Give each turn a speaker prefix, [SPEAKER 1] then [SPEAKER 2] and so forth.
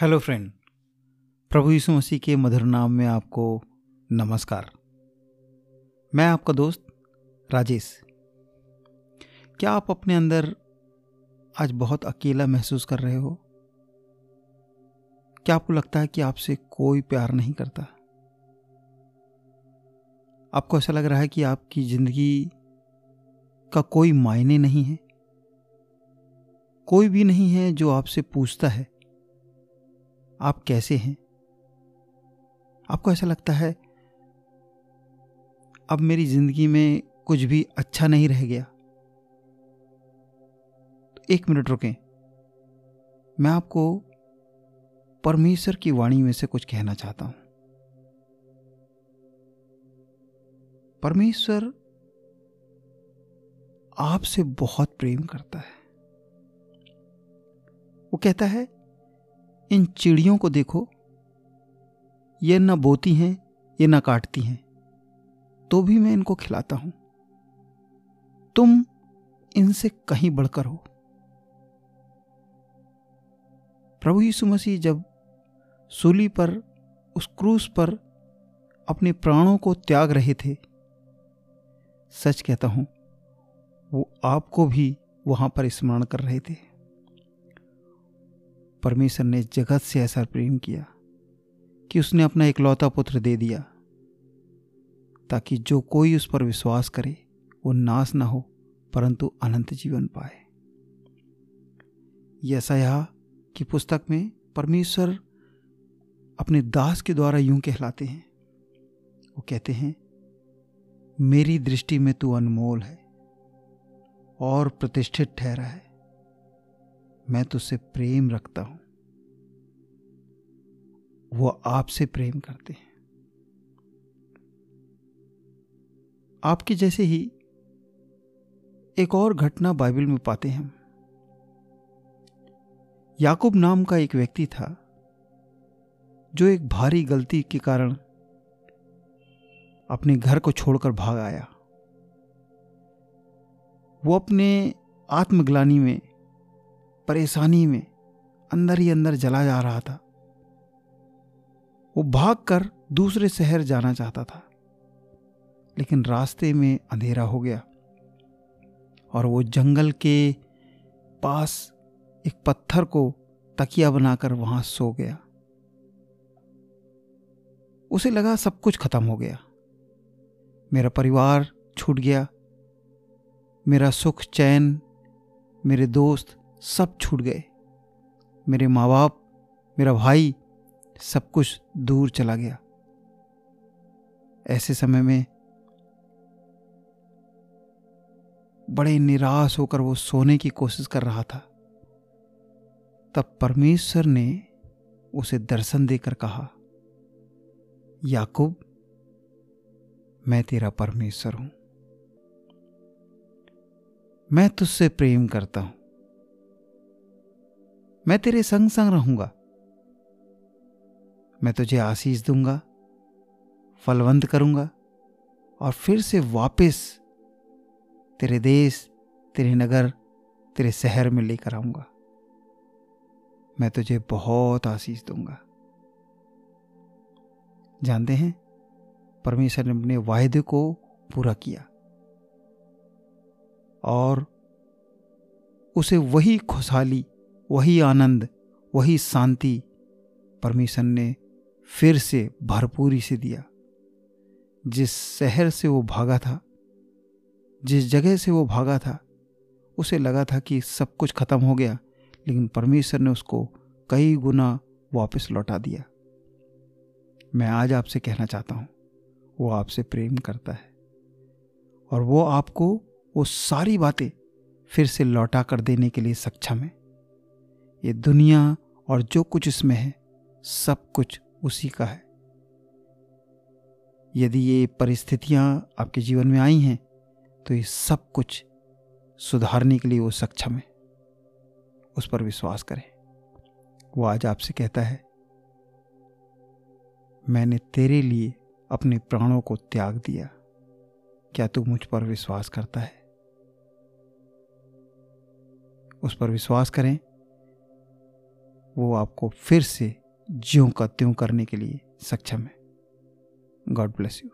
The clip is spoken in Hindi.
[SPEAKER 1] हेलो फ्रेंड, प्रभु यीशु मसीह के मधुर नाम में आपको नमस्कार। मैं आपका दोस्त राजेश। क्या आप अपने अंदर आज बहुत अकेला महसूस कर रहे हो? क्या आपको लगता है कि आपसे कोई प्यार नहीं करता? आपको ऐसा लग रहा है कि आपकी ज़िंदगी का कोई मायने नहीं है? कोई भी नहीं है जो आपसे पूछता है आप कैसे हैं? आपको ऐसा लगता है, अब मेरी ज़िंदगी में कुछ भी अच्छा नहीं रह गया? तो एक मिनट रुकें। मैं आपको परमेश्वर की वाणी में से कुछ कहना चाहता हूँ। परमेश्वर आपसे बहुत प्रेम करता है। वो कहता है इन चिड़ियों को देखो। ये न बोती हैं, ये न काटती हैं। तो भी मैं इनको खिलाता हूँ। तुम इनसे कहीं बढ़कर हो। प्रभु यीशु मसीह जब सूली पर, उस क्रूस पर अपने प्राणों को त्याग रहे थे, सच कहता हूँ, वो आपको भी वहाँ पर स्मरण कर रहे थे। परमेश्वर ने जगत से ऐसा प्रेम किया कि उसने अपना इकलौता पुत्र दे दिया, ताकि जो कोई उस पर विश्वास करे, वो नाश ना हो, परंतु अनंत जीवन पाए। यह कि पुस्तक में परमेश्वर अपने दास के द्वारा यूँ कहलाते हैं। वो कहते हैं, मेरी दृष्टि में तू अनमोल है और प्रतिष्ठित ठहरा है। मैं तुझसे प्रेम रखता हूँ। वो आपसे प्रेम करते हैं। आपके जैसे ही एक और घटना बाइबल में पाते हैं। याकूब नाम का एक व्यक्ति था, जो एक भारी गलती के कारण अपने घर को छोड़कर भाग आया। वो अपने आत्मग्लानी में परेशानी में अंदर ही अंदर जला जा रहा था। वो भागकर दूसरे शहर जाना चाहता था, लेकिन रास्ते में अंधेरा हो गया और वो जंगल के पास एक पत्थर को तकिया बनाकर वहाँ सो गया। उसे लगा सब कुछ खत्म हो गया। मेरा परिवार छूट गया, मेरा सुख चैन, मेरे दोस्त सब छूट गए। मेरे माँ बाप मेरा भाई, सब कुछ दूर चला गया। ऐसे समय में बड़े निराश होकर वो सोने की कोशिश कर रहा था। तब परमेश्वर ने उसे दर्शन देकर कहा, याकूब, मैं तेरा परमेश्वर हूँ। मैं तुझसे प्रेम करता हूँ। मैं तेरे संग संग रहूँगा। मैं तुझे आशीष दूँगा, फलवंत करूँगा और फिर से वापस तेरे देश, तेरे नगर, तेरे शहर में लेकर आऊँगा। मैं तुझे बहुत आशीष दूँगा। जानते हैं, परमेश्वर ने अपने वायदे को पूरा किया और उसे वही खुशहाली वही आनंद, वही शांति परमेश्वर ने फिर से भरपूरी से दिया। जिस शहर से वो भागा था, जिस जगह से वो भागा था, उसे लगा था कि सब कुछ खत्म हो गया, लेकिन परमेश्वर ने उसको कई गुना वापस लौटा दिया। मैं आज आपसे कहना चाहता हूँ, वो आपसे प्रेम करता है और वो आपको वो सारी बातें फिर से लौटा कर देने के लिए सक्षम है। ये दुनिया और जो कुछ इसमें है, सब कुछ उसी का है। यदि ये परिस्थितियाँ आपके जीवन में आई हैं तो ये सब कुछ सुधारने के लिए वो सक्षम है। उस पर विश्वास करें। वो आज आपसे कहता है, मैंने तेरे लिए अपने प्राणों को त्याग दिया। क्या तू मुझ पर विश्वास करता है? उस पर विश्वास करें। वो आपको फिर से ज्यों का त्यों करने के लिए सक्षम है। God bless you